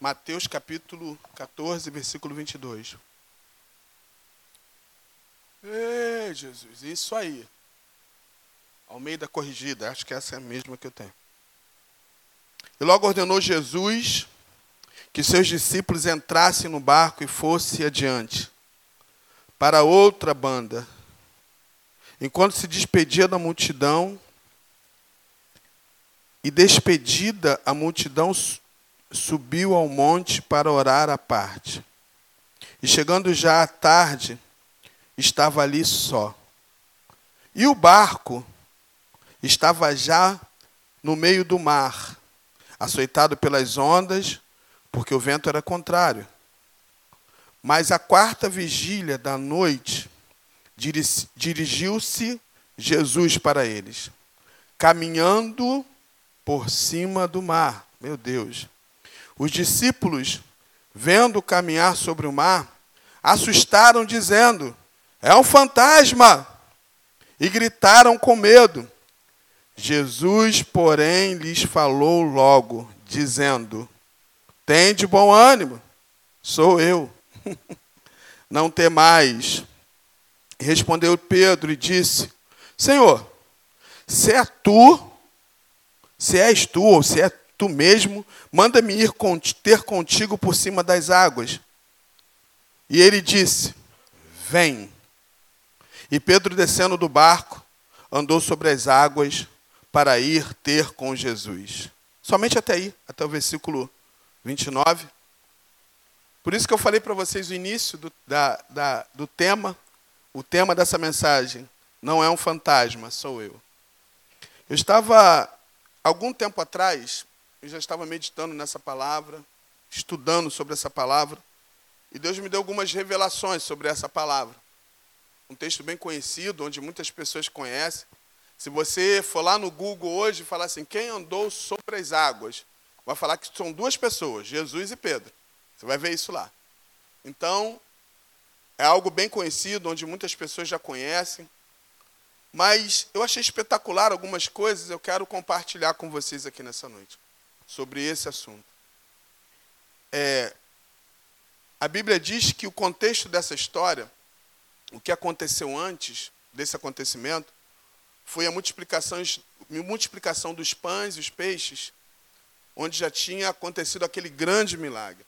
Mateus capítulo 14, versículo 22. Ei, Jesus, isso aí. Almeida corrigida, acho que essa é a mesma que eu tenho. E logo ordenou Jesus que seus discípulos entrassem no barco e fossem adiante para outra banda. Enquanto se despedia da multidão, e despedida a multidão, subiu ao monte para orar à parte. E chegando já à tarde, estava ali só. E o barco estava já no meio do mar, açoitado pelas ondas, porque o vento era contrário. Mas a quarta vigília da noite, dirigiu-se Jesus para eles, caminhando por cima do mar. Meu Deus. Os discípulos, vendo caminhar sobre o mar, assustaram, dizendo: É um fantasma! E gritaram com medo. Jesus, porém, lhes falou logo, dizendo: Tem de bom ânimo, sou eu. Não temais. Respondeu Pedro e disse: Senhor, se é tu, se és tu ou se é tu mesmo, manda-me ir ter contigo por cima das águas. E ele disse: Vem. E Pedro, descendo do barco, andou sobre as águas para ir ter com Jesus. Somente até aí, até o versículo 29. Por isso que eu falei para vocês o início do, da, da, do tema, o tema dessa mensagem. Não é um fantasma, sou eu. Eu estava, algum tempo atrás, eu já estava meditando nessa palavra, estudando sobre essa palavra, e Deus me deu algumas revelações sobre essa palavra. Um texto bem conhecido, onde muitas pessoas conhecem. Se você for lá no Google hoje e falar assim, quem andou sobre as águas? Vai falar que são duas pessoas, Jesus e Pedro. Você vai ver isso lá. Então, é algo bem conhecido, onde muitas pessoas já conhecem. Mas eu achei espetacular algumas coisas, eu quero compartilhar com vocês aqui nessa noite, sobre esse assunto. É, a Bíblia diz que o contexto dessa história, o que aconteceu antes desse acontecimento, foi a multiplicação, multiplicação dos pães e os peixes, onde já tinha acontecido aquele grande milagre.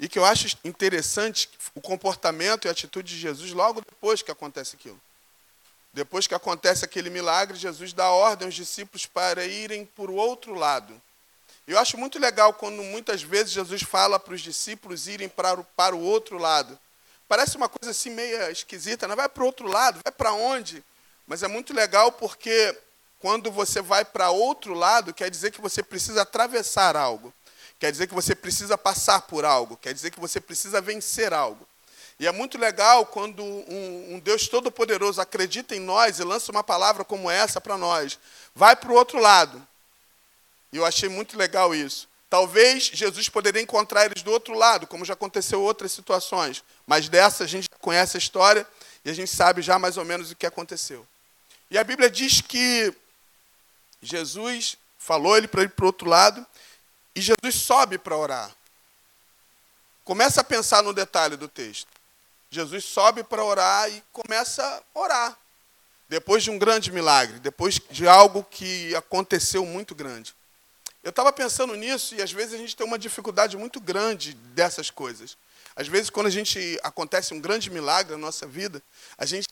E que eu acho interessante o comportamento e a atitude de Jesus logo depois que acontece aquilo. Depois que acontece aquele milagre, Jesus dá ordem aos discípulos para irem por outro lado. Eu acho muito legal quando muitas vezes Jesus fala para os discípulos irem para o, para o outro lado. Parece uma coisa assim meio esquisita, não vai para o outro lado, vai para onde? Mas é muito legal porque quando você vai para outro lado, quer dizer que você precisa atravessar algo. Quer dizer que você precisa passar por algo, quer dizer que você precisa vencer algo. E é muito legal quando um, um Deus Todo-Poderoso acredita em nós e lança uma palavra como essa para nós. Vai para o outro lado. Eu achei muito legal isso. Talvez Jesus poderia encontrar eles do outro lado, como já aconteceu em outras situações. Mas dessa a gente conhece a história e a gente sabe já mais ou menos o que aconteceu. E a Bíblia diz que Jesus falou ele para ir para o outro lado e Jesus sobe para orar. Começa a pensar no detalhe do texto. Jesus sobe para orar e começa a orar. Depois de um grande milagre, depois de algo que aconteceu muito grande. Eu estava pensando nisso e às vezes a gente tem uma dificuldade muito grande dessas coisas. Às vezes, quando a gente acontece um grande milagre na nossa vida, a gente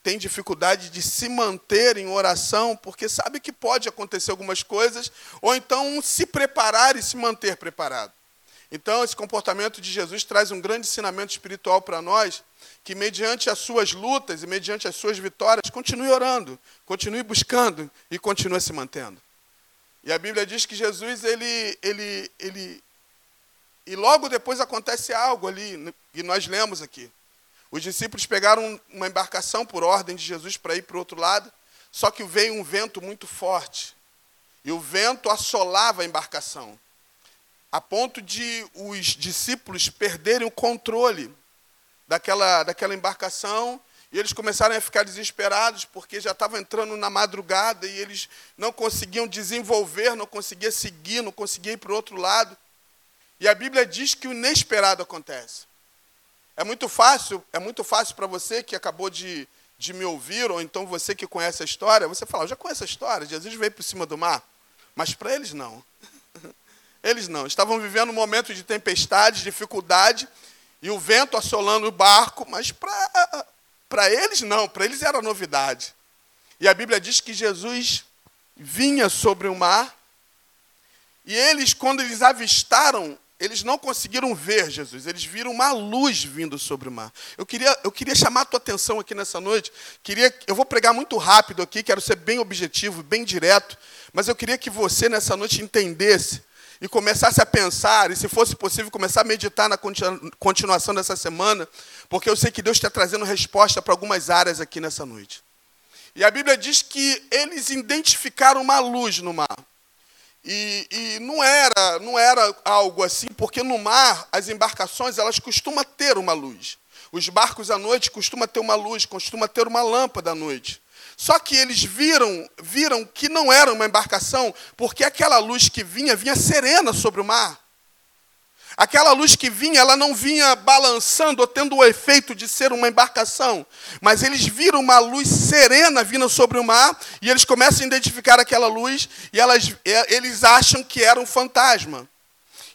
tem dificuldade de se manter em oração, porque sabe que pode acontecer algumas coisas, ou então se preparar e se manter preparado. Então, esse comportamento de Jesus traz um grande ensinamento espiritual para nós, que mediante as suas lutas e mediante as suas vitórias, continue orando, continue buscando e continue se mantendo. E a Bíblia diz que Jesus ele, ele, ele e logo depois acontece algo ali, e nós lemos aqui. Os discípulos pegaram uma embarcação por ordem de Jesus para ir para o outro lado, só que veio um vento muito forte. E o vento assolava a embarcação, a ponto de os discípulos perderem o controle daquela, daquela embarcação e eles começaram a ficar desesperados porque já estavam entrando na madrugada e eles não conseguiam desenvolver, não conseguiam seguir, não conseguiam ir para o outro lado. E a Bíblia diz que o inesperado acontece. É muito fácil, é muito fácil para você que acabou de, de me ouvir, ou então você que conhece a história, você fala, eu já conheço a história, Jesus veio por cima do mar. Mas para eles não. Eles não. Estavam vivendo um momento de tempestade, dificuldade, e o vento assolando o barco, mas para eles não, para eles era novidade. E a Bíblia diz que Jesus vinha sobre o mar, e eles, quando eles avistaram eles não conseguiram ver Jesus, eles viram uma luz vindo sobre o mar. Eu queria, eu queria chamar a tua atenção aqui nessa noite. Queria, eu vou pregar muito rápido aqui, quero ser bem objetivo, bem direto, mas eu queria que você nessa noite entendesse e começasse a pensar, e se fosse possível, começar a meditar na continuação dessa semana, porque eu sei que Deus está trazendo resposta para algumas áreas aqui nessa noite. E a Bíblia diz que eles identificaram uma luz no mar. E, e, não era não era algo assim, porque no mar as embarcações elas costumam ter uma luz. Os barcos à noite costumam ter uma luz, costuma ter uma lâmpada à noite. Só que eles viram viram que não era uma embarcação, porque aquela luz que vinha vinha serena sobre o mar. Aquela luz que vinha, ela não vinha balançando ou tendo o efeito de ser uma embarcação, mas eles viram uma luz serena vindo sobre o mar e eles começam a identificar aquela luz e elas, eles acham que era um fantasma.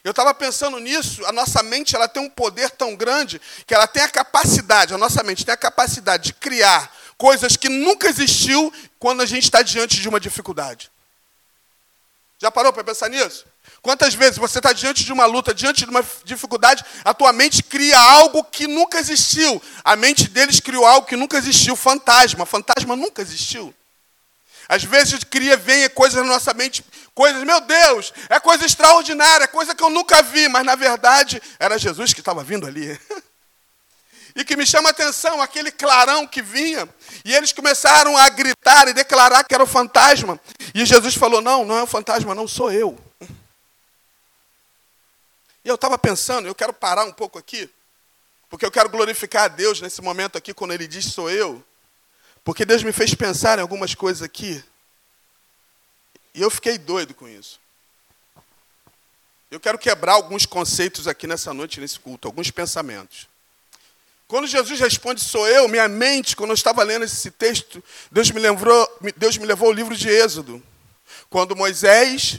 Eu estava pensando nisso, a nossa mente ela tem um poder tão grande que ela tem a capacidade, a nossa mente tem a capacidade de criar coisas que nunca existiu quando a gente está diante de uma dificuldade. Já parou para pensar nisso? Quantas vezes você está diante de uma luta, diante de uma dificuldade, a tua mente cria algo que nunca existiu. A mente deles criou algo que nunca existiu, fantasma. Fantasma nunca existiu. Às vezes cria, vem coisas na nossa mente, coisas, meu Deus, é coisa extraordinária, é coisa que eu nunca vi, mas na verdade era Jesus que estava vindo ali. e que me chama a atenção, aquele clarão que vinha, e eles começaram a gritar e declarar que era o fantasma. E Jesus falou: Não, não é o fantasma, não, sou eu. E eu estava pensando, eu quero parar um pouco aqui, porque eu quero glorificar a Deus nesse momento aqui, quando Ele diz sou eu, porque Deus me fez pensar em algumas coisas aqui, e eu fiquei doido com isso. Eu quero quebrar alguns conceitos aqui nessa noite, nesse culto, alguns pensamentos. Quando Jesus responde, sou eu, minha mente, quando eu estava lendo esse texto, Deus me, lembrou, Deus me levou ao livro de Êxodo. Quando Moisés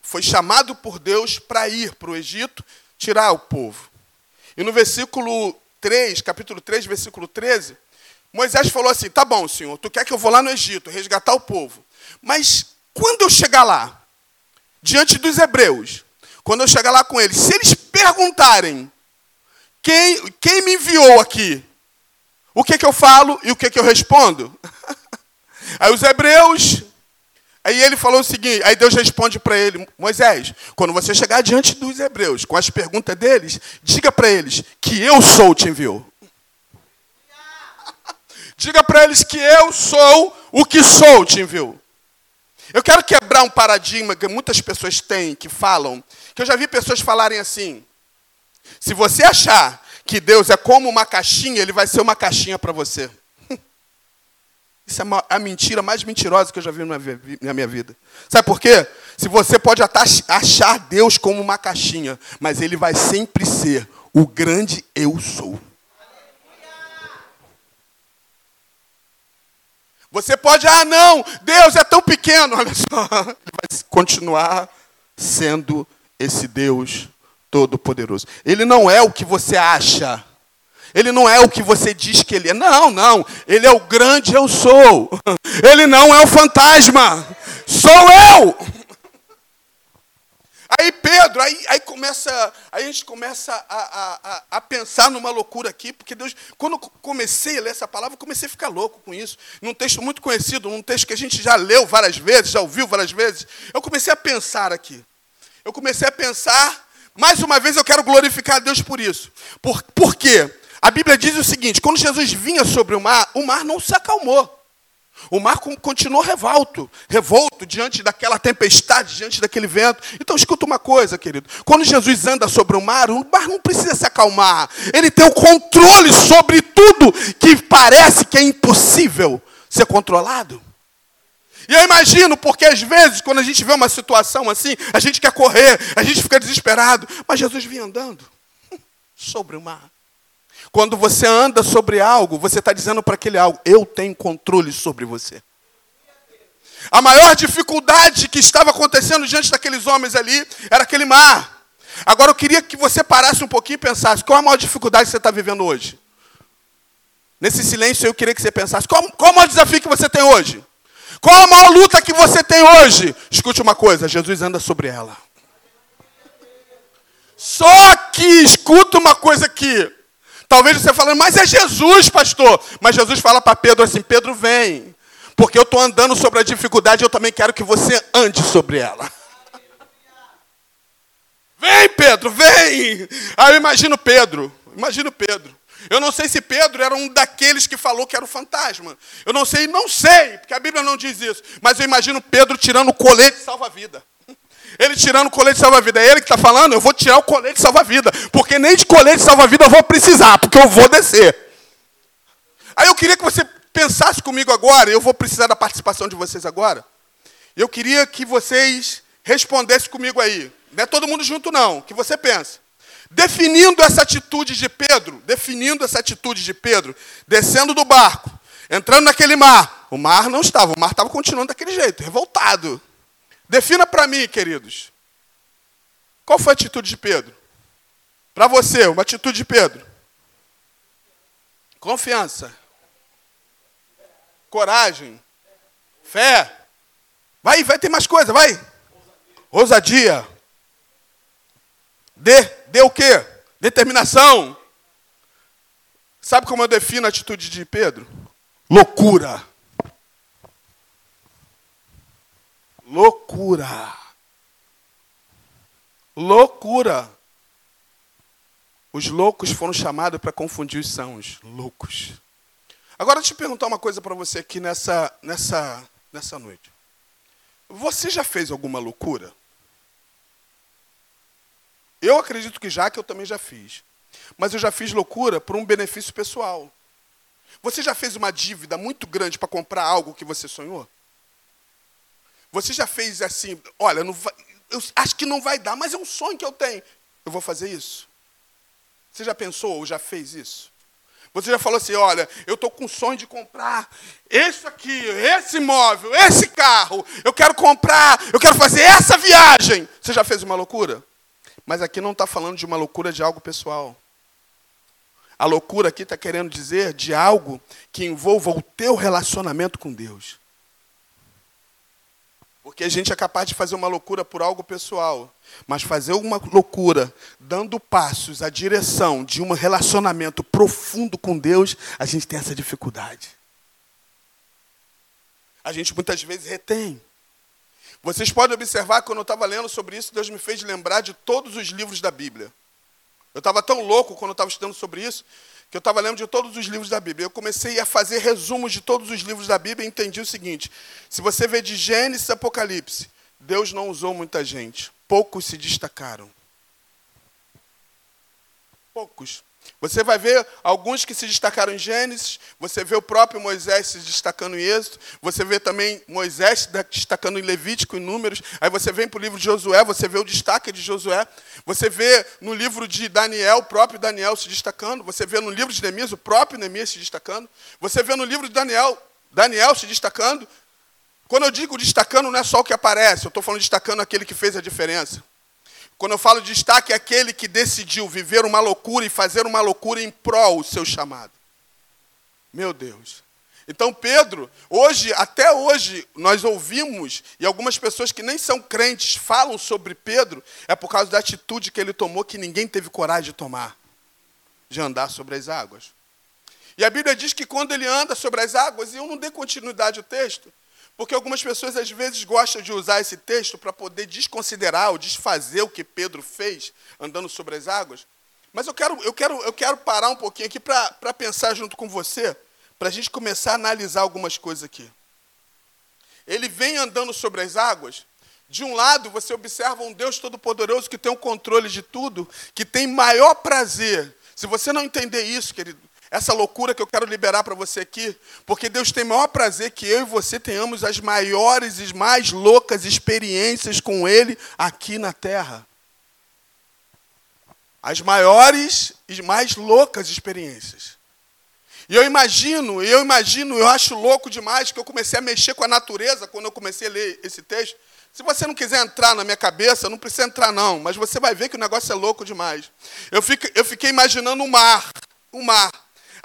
foi chamado por Deus para ir para o Egito tirar o povo. E no versículo 3, capítulo 3, versículo 13, Moisés falou assim: Tá bom, senhor, tu quer que eu vou lá no Egito resgatar o povo. Mas quando eu chegar lá, diante dos hebreus, quando eu chegar lá com eles, se eles perguntarem quem, quem me enviou aqui, o que, que eu falo e o que, que eu respondo? Aí os hebreus Aí ele falou o seguinte, aí Deus responde para ele, Moisés, quando você chegar diante dos hebreus com as perguntas deles, diga para eles que eu sou te enviou. diga para eles que eu sou o que sou te enviou. Eu quero quebrar um paradigma que muitas pessoas têm, que falam, que eu já vi pessoas falarem assim: se você achar que Deus é como uma caixinha, ele vai ser uma caixinha para você. Isso é a mentira mais mentirosa que eu já vi na minha vida. Sabe por quê? Se você pode achar Deus como uma caixinha, mas ele vai sempre ser o grande eu sou. Você pode, ah, não, Deus é tão pequeno. Olha só, ele vai continuar sendo esse Deus todo-poderoso. Ele não é o que você acha. Ele não é o que você diz que ele é. Não, não. Ele é o grande eu sou. Ele não é o fantasma. Sou eu. Aí Pedro, aí, aí começa, aí a gente começa a, a, a, pensar numa loucura aqui, porque Deus, quando eu comecei a ler essa palavra, eu comecei a ficar louco com isso. Num texto muito conhecido, num texto que a gente já leu várias vezes, já ouviu várias vezes, eu comecei a pensar aqui. Eu comecei a pensar, mais uma vez eu quero glorificar a Deus por isso. Por, por quê? A Bíblia diz o seguinte: quando Jesus vinha sobre o mar, o mar não se acalmou. O mar continuou revolto, revolto diante daquela tempestade, diante daquele vento. Então escuta uma coisa, querido. Quando Jesus anda sobre o mar, o mar não precisa se acalmar. Ele tem o controle sobre tudo que parece que é impossível ser controlado. E eu imagino, porque às vezes, quando a gente vê uma situação assim, a gente quer correr, a gente fica desesperado. Mas Jesus vinha andando sobre o mar. Quando você anda sobre algo, você está dizendo para aquele algo: Eu tenho controle sobre você. A maior dificuldade que estava acontecendo diante daqueles homens ali era aquele mar. Agora eu queria que você parasse um pouquinho e pensasse: qual a maior dificuldade que você está vivendo hoje? Nesse silêncio eu queria que você pensasse: qual, qual o maior desafio que você tem hoje? Qual a maior luta que você tem hoje? Escute uma coisa: Jesus anda sobre ela. Só que escuta uma coisa aqui. Talvez você falando, mas é Jesus, pastor. Mas Jesus fala para Pedro assim: Pedro, vem. Porque eu estou andando sobre a dificuldade, eu também quero que você ande sobre ela. Vem, Pedro, vem! Aí eu imagino Pedro, imagino Pedro. Eu não sei se Pedro era um daqueles que falou que era o fantasma. Eu não sei, não sei, porque a Bíblia não diz isso. Mas eu imagino Pedro tirando o colete salva-vida. Ele tirando o colete salva-vida. É ele que está falando, eu vou tirar o colete salva-vida. Porque nem de colete salva-vida eu vou precisar, porque eu vou descer. Aí eu queria que você pensasse comigo agora, eu vou precisar da participação de vocês agora. Eu queria que vocês respondessem comigo aí. Não é todo mundo junto, não. O que você pensa? Definindo essa atitude de Pedro, definindo essa atitude de Pedro, descendo do barco, entrando naquele mar. O mar não estava, o mar estava continuando daquele jeito, revoltado. Defina para mim, queridos. Qual foi a atitude de Pedro? Para você, uma atitude de Pedro. Confiança coragem, fé. Vai, vai ter mais coisa, vai. Ousadia. Dê, dê o quê? Determinação. Sabe como eu defino a atitude de Pedro? Loucura. Loucura. Loucura. Os loucos foram chamados para confundir os sãos. Loucos. Agora, deixa eu perguntar uma coisa para você aqui nessa, nessa, nessa noite. Você já fez alguma loucura? Eu acredito que já, que eu também já fiz. Mas eu já fiz loucura por um benefício pessoal. Você já fez uma dívida muito grande para comprar algo que você sonhou? Você já fez assim, olha, vai, eu acho que não vai dar, mas é um sonho que eu tenho. Eu vou fazer isso. Você já pensou ou já fez isso? Você já falou assim: olha, eu estou com sonho de comprar esse aqui, esse imóvel, esse carro. Eu quero comprar, eu quero fazer essa viagem. Você já fez uma loucura? Mas aqui não está falando de uma loucura de algo pessoal. A loucura aqui está querendo dizer de algo que envolva o teu relacionamento com Deus. Porque a gente é capaz de fazer uma loucura por algo pessoal, mas fazer uma loucura dando passos à direção de um relacionamento profundo com Deus, a gente tem essa dificuldade. A gente muitas vezes retém. Vocês podem observar que quando eu estava lendo sobre isso, Deus me fez lembrar de todos os livros da Bíblia. Eu estava tão louco quando eu estava estudando sobre isso, que eu estava lendo de todos os livros da Bíblia. Eu comecei a fazer resumos de todos os livros da Bíblia e entendi o seguinte: se você vê de Gênesis a Apocalipse, Deus não usou muita gente, poucos se destacaram. Poucos. Você vai ver alguns que se destacaram em Gênesis, você vê o próprio Moisés se destacando em Êxodo, você vê também Moisés se destacando em Levítico, em Números, aí você vem para o livro de Josué, você vê o destaque de Josué, você vê no livro de Daniel, o próprio Daniel se destacando, você vê no livro de Neemias, o próprio Neemias se destacando, você vê no livro de Daniel, Daniel se destacando. Quando eu digo destacando, não é só o que aparece, eu estou falando destacando aquele que fez a diferença. Quando eu falo de destaque, é aquele que decidiu viver uma loucura e fazer uma loucura em prol do seu chamado. Meu Deus. Então, Pedro, hoje, até hoje, nós ouvimos, e algumas pessoas que nem são crentes falam sobre Pedro, é por causa da atitude que ele tomou que ninguém teve coragem de tomar de andar sobre as águas. E a Bíblia diz que quando ele anda sobre as águas, e eu não dei continuidade ao texto, porque algumas pessoas às vezes gostam de usar esse texto para poder desconsiderar ou desfazer o que Pedro fez andando sobre as águas. Mas eu quero, eu quero, eu quero parar um pouquinho aqui para pensar junto com você, para a gente começar a analisar algumas coisas aqui. Ele vem andando sobre as águas. De um lado, você observa um Deus Todo-Poderoso que tem o controle de tudo, que tem maior prazer. Se você não entender isso, querido, essa loucura que eu quero liberar para você aqui, porque Deus tem maior prazer que eu e você tenhamos as maiores e mais loucas experiências com Ele aqui na terra. As maiores e mais loucas experiências. E eu imagino, eu imagino, eu acho louco demais que eu comecei a mexer com a natureza quando eu comecei a ler esse texto. Se você não quiser entrar na minha cabeça, não precisa entrar não, mas você vai ver que o negócio é louco demais. Eu, fico, eu fiquei imaginando o mar, o mar.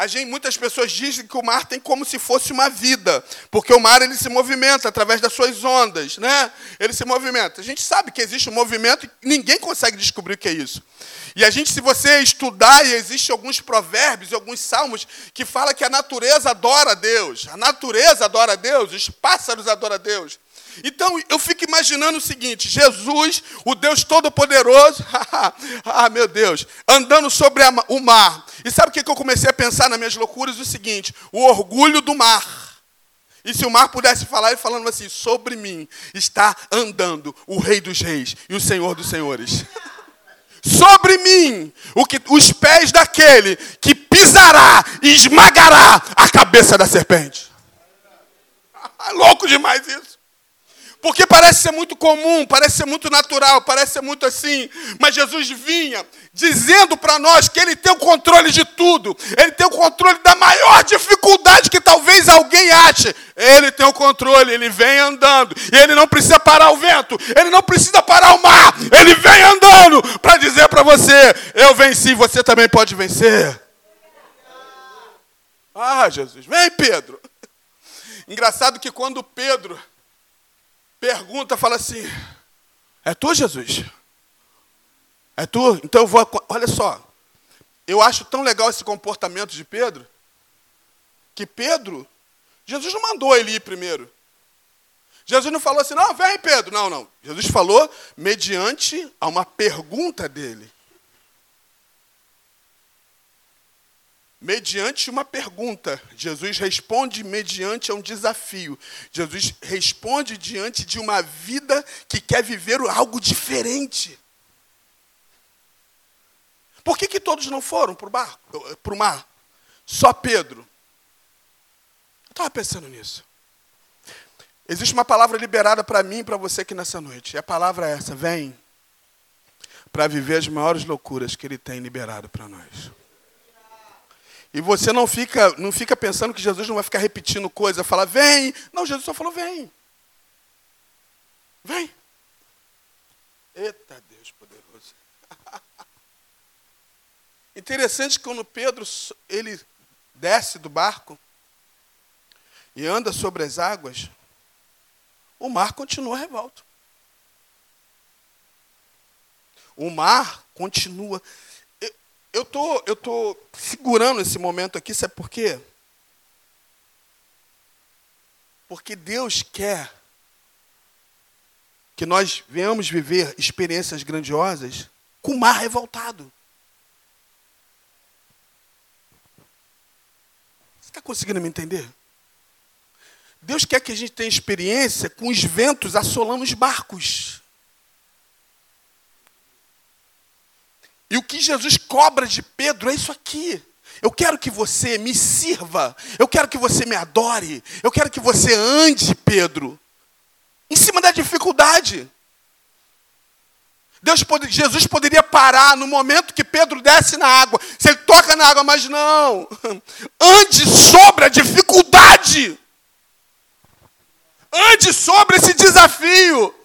A gente, muitas pessoas dizem que o mar tem como se fosse uma vida, porque o mar ele se movimenta através das suas ondas, né? Ele se movimenta. A gente sabe que existe um movimento e ninguém consegue descobrir o que é isso. E a gente, se você estudar, e existe alguns provérbios e alguns salmos que fala que a natureza adora a Deus, a natureza adora a Deus, os pássaros adoram a Deus. Então eu fico imaginando o seguinte: Jesus, o Deus Todo-Poderoso, ah meu Deus, andando sobre o mar. E sabe o que eu comecei a pensar nas minhas loucuras? O seguinte: o orgulho do mar. E se o mar pudesse falar, ele falando assim: sobre mim está andando o Rei dos Reis e o Senhor dos Senhores. sobre mim o que, os pés daquele que pisará e esmagará a cabeça da serpente. Louco demais isso. Porque parece ser muito comum, parece ser muito natural, parece ser muito assim. Mas Jesus vinha dizendo para nós que Ele tem o controle de tudo. Ele tem o controle da maior dificuldade que talvez alguém ache. Ele tem o controle, ele vem andando. E ele não precisa parar o vento, ele não precisa parar o mar. Ele vem andando para dizer para você: Eu venci, você também pode vencer. Ah, Jesus, vem Pedro. Engraçado que quando Pedro pergunta, fala assim: É tu, Jesus? É tu? Então eu vou. Olha só. Eu acho tão legal esse comportamento de Pedro, que Pedro, Jesus não mandou ele ir primeiro. Jesus não falou assim, não, vem Pedro. Não, não. Jesus falou mediante a uma pergunta dele. Mediante uma pergunta. Jesus responde mediante um desafio. Jesus responde diante de uma vida que quer viver algo diferente. Por que, que todos não foram para o mar? Só Pedro. Eu estava pensando nisso. Existe uma palavra liberada para mim e para você aqui nessa noite. E a palavra é essa: vem para viver as maiores loucuras que Ele tem liberado para nós. E você não fica, não fica pensando que Jesus não vai ficar repetindo coisa, falar, vem. Não, Jesus só falou, vem. Vem. Eita Deus poderoso. Interessante que quando Pedro ele desce do barco e anda sobre as águas, o mar continua revolto. O mar continua eu tô, eu tô segurando esse momento aqui, sabe por quê? Porque Deus quer que nós venhamos viver experiências grandiosas com o mar revoltado. Você está conseguindo me entender? Deus quer que a gente tenha experiência com os ventos assolando os barcos. E o que Jesus cobra de Pedro é isso aqui. Eu quero que você me sirva. Eu quero que você me adore. Eu quero que você ande, Pedro, em cima da dificuldade. Deus pode, Jesus poderia parar no momento que Pedro desce na água. Se ele toca na água, mas não. Ande sobre a dificuldade. Ande sobre esse desafio.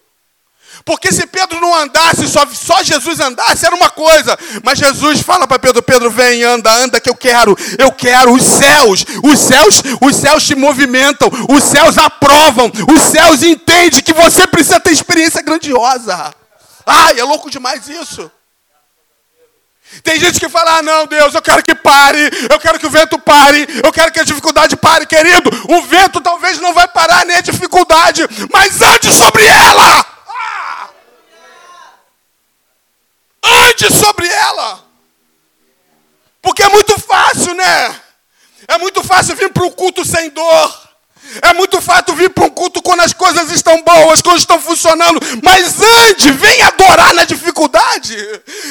Porque se Pedro não andasse, só, só Jesus andasse, era uma coisa. Mas Jesus fala para Pedro: Pedro, vem, anda, anda, que eu quero. Eu quero os céus. Os céus, os céus te movimentam. Os céus aprovam. Os céus entendem que você precisa ter experiência grandiosa. Ai, é louco demais isso. Tem gente que fala: ah, não, Deus, eu quero que pare, eu quero que o vento pare, eu quero que a dificuldade pare, querido. O vento talvez não vai parar nem a dificuldade, mas ande sobre ela. Sobre ela. Porque é muito fácil, né? É muito fácil vir para um culto sem dor. É muito fácil vir para um culto quando as coisas estão boas, quando estão funcionando. Mas ande, venha adorar na dificuldade.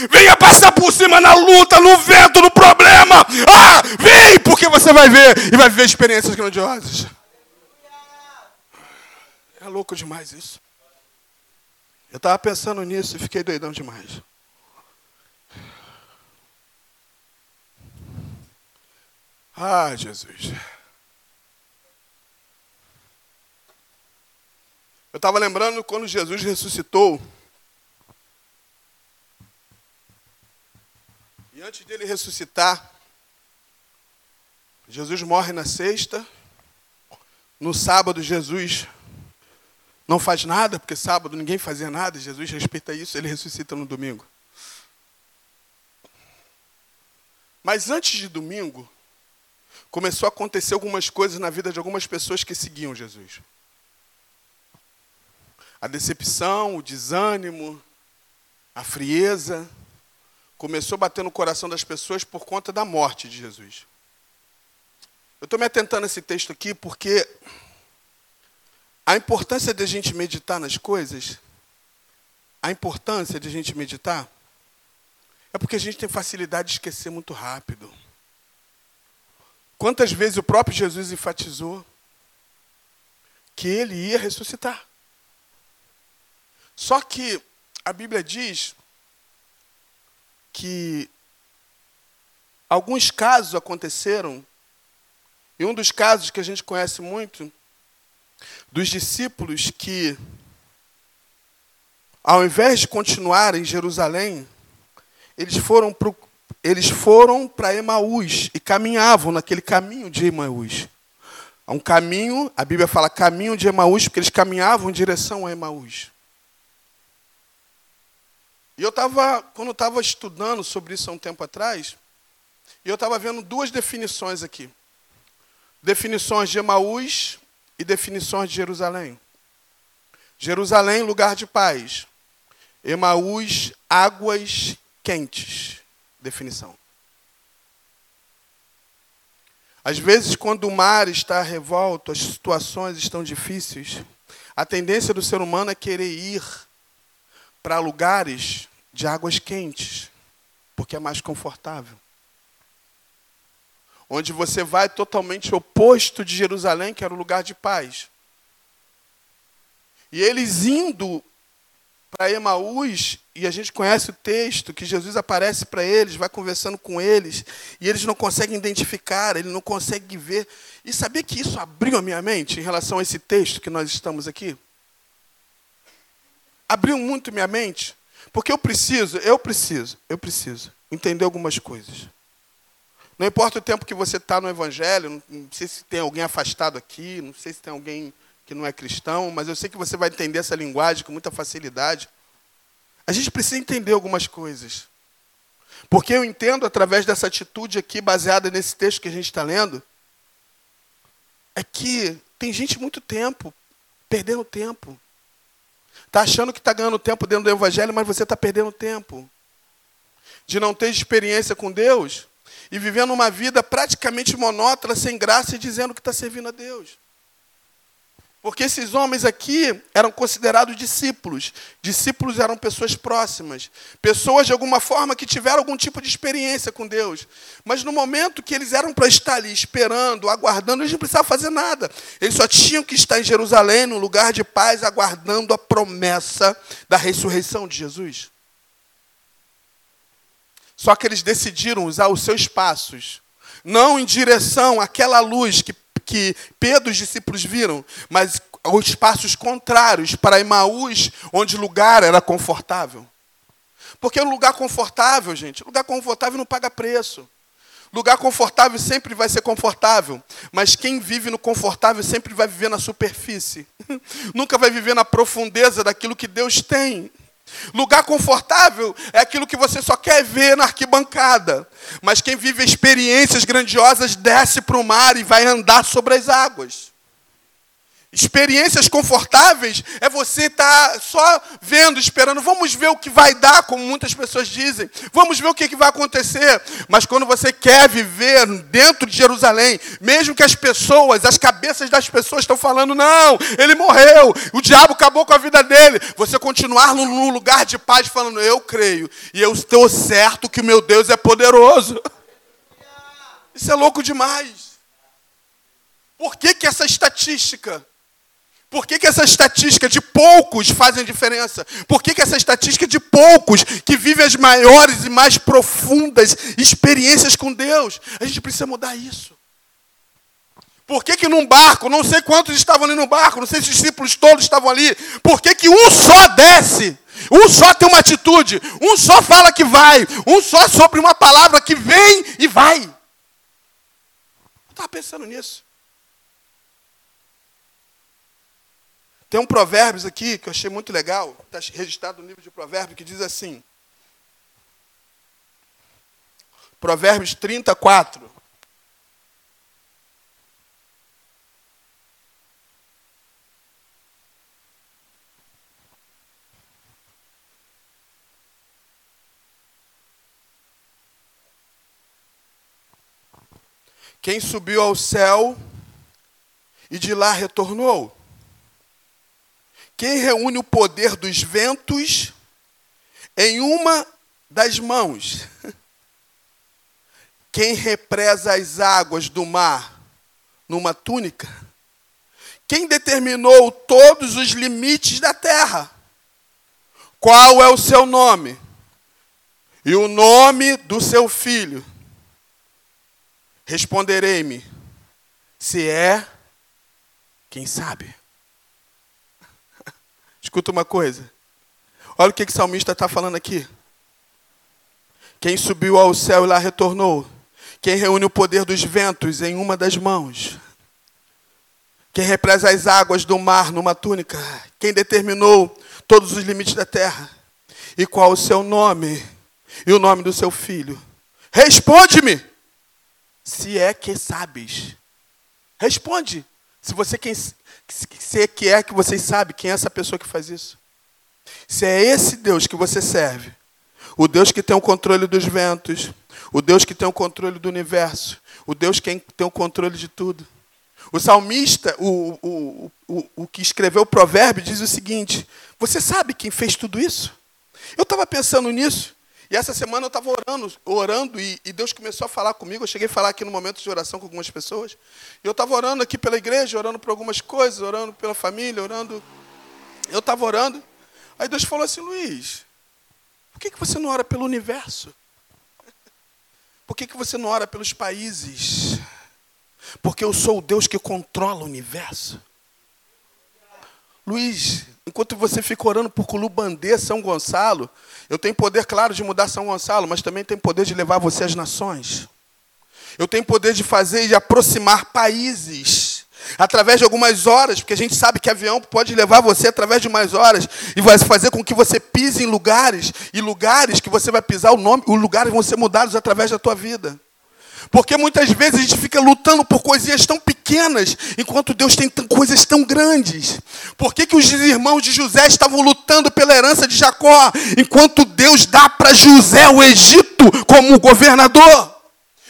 Venha passar por cima na luta, no vento, no problema. Ah, vem, porque você vai ver e vai viver experiências grandiosas. É louco demais isso. Eu estava pensando nisso e fiquei doidão demais. Ah, Jesus. Eu estava lembrando quando Jesus ressuscitou. E antes dele ressuscitar, Jesus morre na sexta. No sábado, Jesus não faz nada, porque sábado ninguém fazia nada. Jesus respeita isso, ele ressuscita no domingo. Mas antes de domingo, começou a acontecer algumas coisas na vida de algumas pessoas que seguiam Jesus. A decepção, o desânimo, a frieza, começou a bater no coração das pessoas por conta da morte de Jesus. Eu estou me atentando a esse texto aqui porque a importância de a gente meditar nas coisas, a importância de a gente meditar, é porque a gente tem facilidade de esquecer muito rápido. Quantas vezes o próprio Jesus enfatizou que ele ia ressuscitar? Só que a Bíblia diz que alguns casos aconteceram, e um dos casos que a gente conhece muito, dos discípulos que, ao invés de continuar em Jerusalém, eles foram eles foram para Emaús e caminhavam naquele caminho de Emaús. Um caminho, a Bíblia fala caminho de Emaús, porque eles caminhavam em direção a Emaús. E eu estava, quando eu estava estudando sobre isso há um tempo atrás, eu estava vendo duas definições aqui. Definições de Emaús e definições de Jerusalém. Jerusalém, lugar de paz. Emaús, águas quentes definição. Às vezes, quando o mar está revolto, as situações estão difíceis, a tendência do ser humano é querer ir para lugares de águas quentes, porque é mais confortável. Onde você vai totalmente oposto de Jerusalém, que era o lugar de paz. E eles indo para Emaús, e a gente conhece o texto, que Jesus aparece para eles, vai conversando com eles, e eles não conseguem identificar, eles não conseguem ver. E sabia que isso abriu a minha mente em relação a esse texto que nós estamos aqui? Abriu muito minha mente, porque eu preciso, eu preciso, eu preciso entender algumas coisas. Não importa o tempo que você está no Evangelho, não sei se tem alguém afastado aqui, não sei se tem alguém que não é cristão, mas eu sei que você vai entender essa linguagem com muita facilidade. A gente precisa entender algumas coisas. Porque eu entendo, através dessa atitude aqui, baseada nesse texto que a gente está lendo, é que tem gente muito tempo, perdendo tempo. Está achando que está ganhando tempo dentro do Evangelho, mas você está perdendo tempo. De não ter experiência com Deus e vivendo uma vida praticamente monótona, sem graça e dizendo que está servindo a Deus. Porque esses homens aqui eram considerados discípulos. Discípulos eram pessoas próximas, pessoas de alguma forma que tiveram algum tipo de experiência com Deus. Mas no momento que eles eram para estar ali esperando, aguardando, eles não precisavam fazer nada. Eles só tinham que estar em Jerusalém, num lugar de paz, aguardando a promessa da ressurreição de Jesus. Só que eles decidiram usar os seus passos, não em direção àquela luz que que Pedro e os discípulos viram, mas os passos contrários para Emaús, onde o lugar era confortável. Porque o lugar confortável, gente, lugar confortável não paga preço. Lugar confortável sempre vai ser confortável, mas quem vive no confortável sempre vai viver na superfície. Nunca vai viver na profundeza daquilo que Deus tem. Lugar confortável é aquilo que você só quer ver na arquibancada. Mas quem vive experiências grandiosas desce para o mar e vai andar sobre as águas. Experiências confortáveis é você estar tá só vendo, esperando, vamos ver o que vai dar, como muitas pessoas dizem, vamos ver o que, que vai acontecer. Mas quando você quer viver dentro de Jerusalém, mesmo que as pessoas, as cabeças das pessoas estão falando, não, ele morreu, o diabo acabou com a vida dele, você continuar num lugar de paz falando, eu creio, e eu estou certo que o meu Deus é poderoso. Isso é louco demais. Por que, que essa estatística? Por que, que essa estatística de poucos fazem diferença? Por que, que essa estatística de poucos que vivem as maiores e mais profundas experiências com Deus? A gente precisa mudar isso. Por que, que num barco, não sei quantos estavam ali no barco, não sei se os discípulos todos estavam ali, por que, que um só desce? Um só tem uma atitude, um só fala que vai, um só sobre uma palavra que vem e vai. Eu estava pensando nisso. Tem um provérbios aqui que eu achei muito legal, está registrado no livro de provérbios, que diz assim. Provérbios 34. Quem subiu ao céu e de lá retornou? Quem reúne o poder dos ventos em uma das mãos? Quem represa as águas do mar numa túnica? Quem determinou todos os limites da terra? Qual é o seu nome? E o nome do seu filho? Responderei-me, se é, quem sabe. Escuta uma coisa. Olha o que, que o salmista está falando aqui. Quem subiu ao céu e lá retornou. Quem reúne o poder dos ventos em uma das mãos. Quem represa as águas do mar numa túnica. Quem determinou todos os limites da terra. E qual o seu nome e o nome do seu filho. Responde-me se é que sabes. Responde. Se você quem, se é que é que vocês sabem quem é essa pessoa que faz isso. Se é esse Deus que você serve, o Deus que tem o controle dos ventos, o Deus que tem o controle do universo, o Deus que tem o controle de tudo. O salmista, o, o, o, o que escreveu o provérbio, diz o seguinte: Você sabe quem fez tudo isso? Eu estava pensando nisso. E essa semana eu estava orando, orando e, e, Deus começou a falar comigo. Eu cheguei a falar aqui no momento de oração com algumas pessoas. E eu estava orando aqui pela igreja, orando por algumas coisas, orando pela família, orando. Eu estava orando. Aí Deus falou assim: Luiz, por que, que você não ora pelo universo? Por que, que você não ora pelos países? Porque eu sou o Deus que controla o universo. Luiz, enquanto você fica orando por Culubandê, São Gonçalo, eu tenho poder, claro, de mudar São Gonçalo, mas também tenho poder de levar você às nações. Eu tenho poder de fazer e de aproximar países através de algumas horas, porque a gente sabe que avião pode levar você através de mais horas e vai fazer com que você pise em lugares e lugares que você vai pisar o nome, os lugares vão ser mudados através da tua vida. Porque muitas vezes a gente fica lutando por coisinhas tão pequenas, enquanto Deus tem coisas tão grandes. Por que, que os irmãos de José estavam lutando pela herança de Jacó, enquanto Deus dá para José o Egito como governador?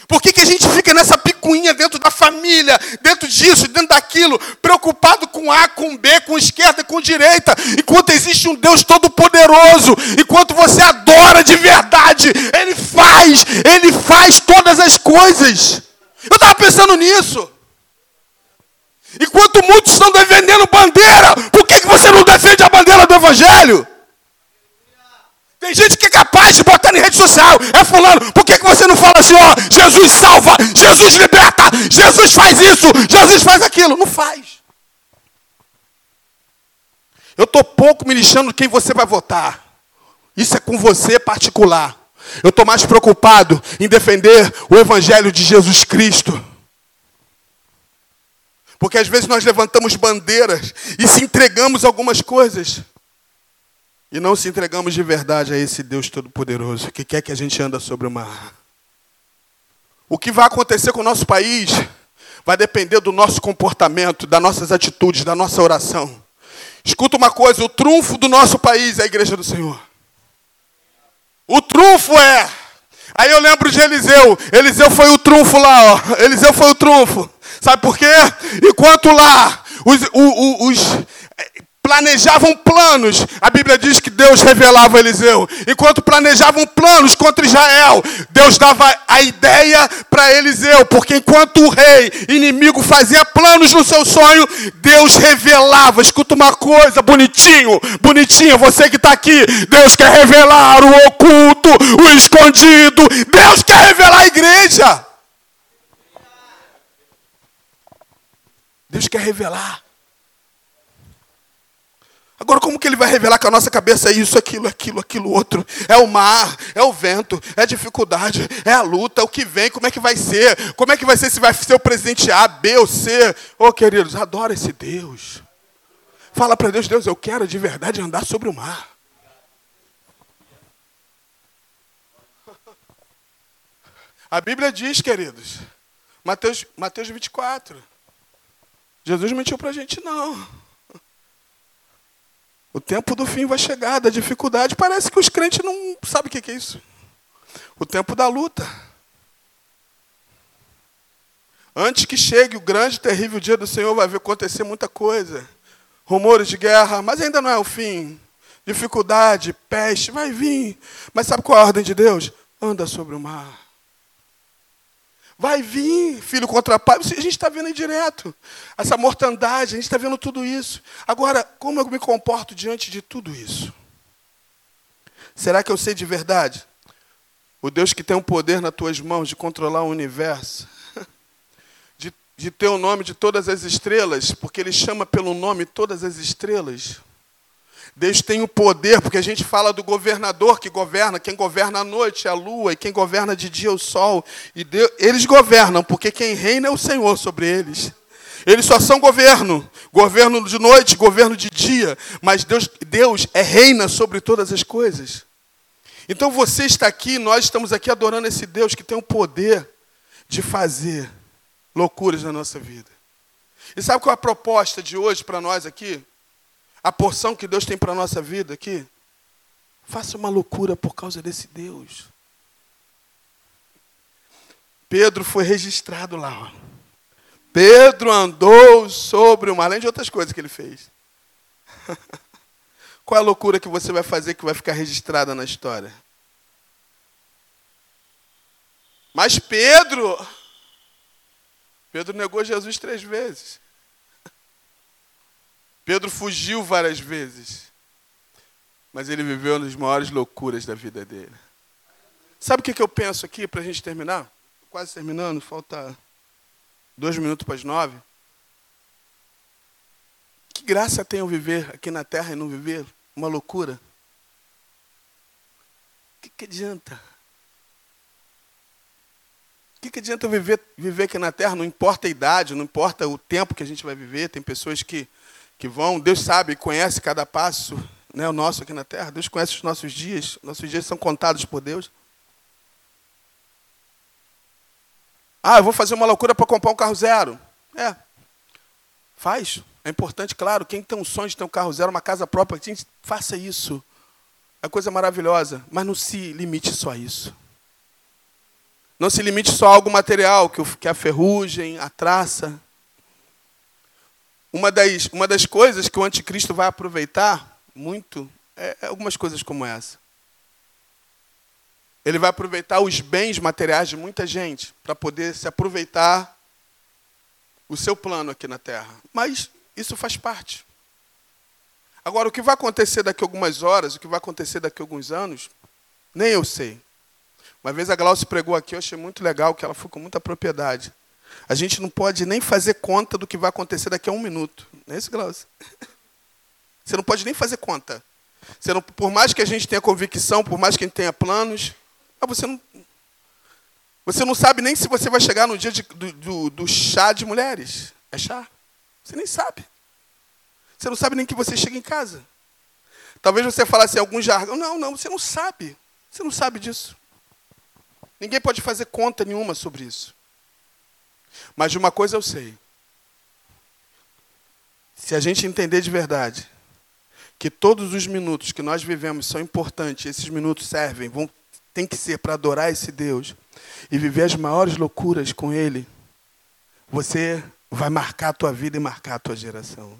Por que, que a gente fica nessa picuinha dentro da família, dentro disso, dentro daquilo, preocupado com A, com B, com esquerda, com direita, enquanto existe um Deus todo-poderoso, enquanto você adora de verdade, Ele faz, Ele faz todas as coisas. Eu estava pensando nisso. Enquanto muitos estão defendendo bandeira, por que, que você não defende a bandeira do Evangelho? Tem gente que é capaz de botar em rede social. É fulano, por que, que você não fala assim, ó, Jesus salva, Jesus liberta, Jesus faz isso, Jesus faz aquilo? Não faz. Eu estou pouco me lixando quem você vai votar. Isso é com você particular. Eu estou mais preocupado em defender o Evangelho de Jesus Cristo. Porque às vezes nós levantamos bandeiras e se entregamos algumas coisas e não se entregamos de verdade a esse Deus Todo-Poderoso que quer que a gente anda sobre o mar. O que vai acontecer com o nosso país vai depender do nosso comportamento, das nossas atitudes, da nossa oração. Escuta uma coisa: o trunfo do nosso país é a igreja do Senhor. O trunfo é. Aí eu lembro de Eliseu. Eliseu foi o trunfo lá, ó. Eliseu foi o trunfo. Sabe por quê? Enquanto lá os, os, os planejavam planos, a Bíblia diz que Deus revelava a Eliseu. Enquanto planejavam planos contra Israel, Deus dava a ideia para Eliseu, porque enquanto o rei inimigo fazia planos no seu sonho, Deus revelava. Escuta uma coisa, bonitinho, bonitinho, você que está aqui, Deus quer revelar o oculto, o escondido, Deus quer revelar a igreja. Deus quer revelar. Agora, como que ele vai revelar que a nossa cabeça é isso, aquilo, aquilo, aquilo, outro? É o mar, é o vento, é a dificuldade, é a luta, o que vem, como é que vai ser? Como é que vai ser se vai ser o presidente A, B ou C? Ô, oh, queridos, adora esse Deus. Fala para Deus, Deus, eu quero de verdade andar sobre o mar. A Bíblia diz, queridos, Mateus, Mateus 24. Jesus mentiu para a gente, não. O tempo do fim vai chegar, da dificuldade. Parece que os crentes não sabem o que é isso. O tempo da luta. Antes que chegue o grande, terrível dia do Senhor, vai acontecer muita coisa. Rumores de guerra, mas ainda não é o fim. Dificuldade, peste, vai vir. Mas sabe qual é a ordem de Deus? Anda sobre o mar. Vai vir filho contra pai. A gente está vendo direto. Essa mortandade, a gente está vendo tudo isso. Agora, como eu me comporto diante de tudo isso? Será que eu sei de verdade? O Deus que tem o poder nas tuas mãos de controlar o universo, de, de ter o nome de todas as estrelas, porque Ele chama pelo nome todas as estrelas. Deus tem o poder, porque a gente fala do governador que governa, quem governa à noite é a lua, e quem governa de dia é o sol. E Deus, eles governam, porque quem reina é o Senhor sobre eles. Eles só são governo, governo de noite, governo de dia, mas Deus, Deus é reina sobre todas as coisas. Então você está aqui, nós estamos aqui adorando esse Deus que tem o poder de fazer loucuras na nossa vida. E sabe qual é a proposta de hoje para nós aqui? A porção que Deus tem para a nossa vida aqui, faça uma loucura por causa desse Deus. Pedro foi registrado lá. Pedro andou sobre o mar, além de outras coisas que ele fez. Qual é a loucura que você vai fazer que vai ficar registrada na história? Mas Pedro, Pedro negou Jesus três vezes. Pedro fugiu várias vezes, mas ele viveu nas maiores loucuras da vida dele. Sabe o que eu penso aqui para a gente terminar? Quase terminando, falta dois minutos para as nove. Que graça tem eu viver aqui na terra e não viver uma loucura? O que, que adianta? O que, que adianta viver, viver aqui na terra? Não importa a idade, não importa o tempo que a gente vai viver. Tem pessoas que que vão. Deus sabe, conhece cada passo, né, o nosso aqui na terra. Deus conhece os nossos dias. Nossos dias são contados por Deus. Ah, eu vou fazer uma loucura para comprar um carro zero. É. Faz. É importante, claro. Quem tem um sonho de ter um carro zero, uma casa própria, gente, faça isso. É coisa maravilhosa. Mas não se limite só a isso. Não se limite só a algo material, que a ferrugem, a traça. Uma das, uma das coisas que o anticristo vai aproveitar muito é, é algumas coisas como essa. Ele vai aproveitar os bens materiais de muita gente para poder se aproveitar o seu plano aqui na terra. Mas isso faz parte. Agora, o que vai acontecer daqui a algumas horas, o que vai acontecer daqui a alguns anos, nem eu sei. Uma vez a Glaucia pregou aqui, eu achei muito legal, que ela foi com muita propriedade. A gente não pode nem fazer conta do que vai acontecer daqui a um minuto. Não é isso, Glaucio? Você não pode nem fazer conta. Não, por mais que a gente tenha convicção, por mais que a gente tenha planos, você não, você não sabe nem se você vai chegar no dia de, do, do, do chá de mulheres. É chá? Você nem sabe. Você não sabe nem que você chega em casa. Talvez você falasse algum jargão. Não, não, você não sabe. Você não sabe disso. Ninguém pode fazer conta nenhuma sobre isso. Mas de uma coisa eu sei. Se a gente entender de verdade que todos os minutos que nós vivemos são importantes, esses minutos servem, vão, tem que ser para adorar esse Deus e viver as maiores loucuras com Ele, você vai marcar a tua vida e marcar a tua geração.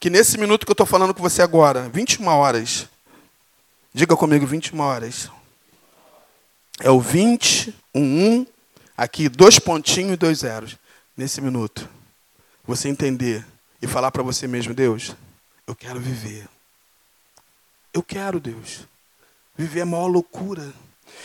que nesse minuto que eu estou falando com você agora, 21 horas, diga comigo 21 horas. É o 20, um 1, aqui, dois pontinhos e dois zeros. Nesse minuto, você entender e falar para você mesmo, Deus, eu quero viver. Eu quero, Deus. Viver é a maior loucura.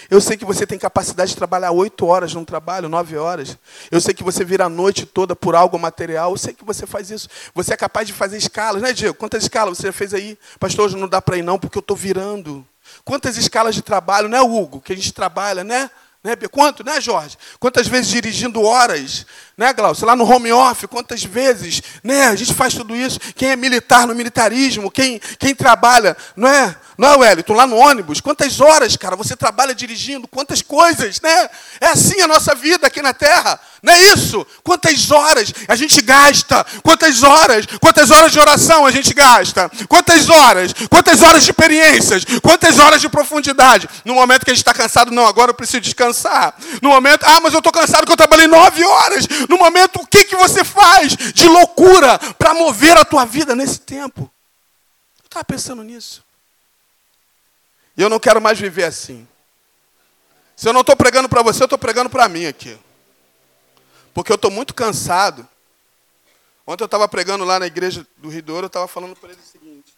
Eu sei que você tem capacidade de trabalhar oito horas num trabalho, nove horas. Eu sei que você vira a noite toda por algo material. Eu sei que você faz isso. Você é capaz de fazer escalas, né, Diego? Quantas escalas você já fez aí? Pastor, hoje não dá para ir não, porque eu estou virando. Quantas escalas de trabalho, né, Hugo? Que a gente trabalha, né? Né, Quanto, né, Jorge? Quantas vezes dirigindo horas, né, Glaucio? Lá no home office, quantas vezes, né? A gente faz tudo isso. Quem é militar no militarismo, quem, quem trabalha, não é? Não é, Wellington? Lá no ônibus, quantas horas, cara, você trabalha dirigindo, quantas coisas, né? É assim a nossa vida aqui na Terra, não é isso? Quantas horas a gente gasta? Quantas horas? Quantas horas de oração a gente gasta? Quantas horas? Quantas horas de experiências? Quantas horas de profundidade? No momento que a gente está cansado, não, agora eu preciso descansar. No momento, ah, mas eu estou cansado porque eu trabalhei nove horas. No momento, o que, que você faz de loucura para mover a tua vida nesse tempo? Eu estava pensando nisso. E eu não quero mais viver assim. Se eu não estou pregando para você, eu estou pregando para mim aqui. Porque eu estou muito cansado. Ontem eu estava pregando lá na igreja do Ridouro, eu estava falando para ele o seguinte: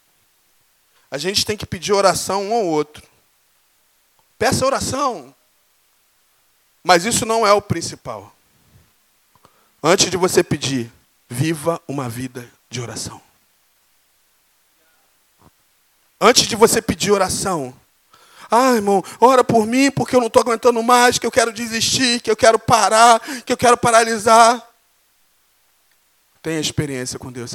a gente tem que pedir oração um ao outro. Peça oração. Mas isso não é o principal. Antes de você pedir, viva uma vida de oração. Antes de você pedir oração, ah, irmão, ora por mim porque eu não estou aguentando mais, que eu quero desistir, que eu quero parar, que eu quero paralisar. Tenha experiência com Deus.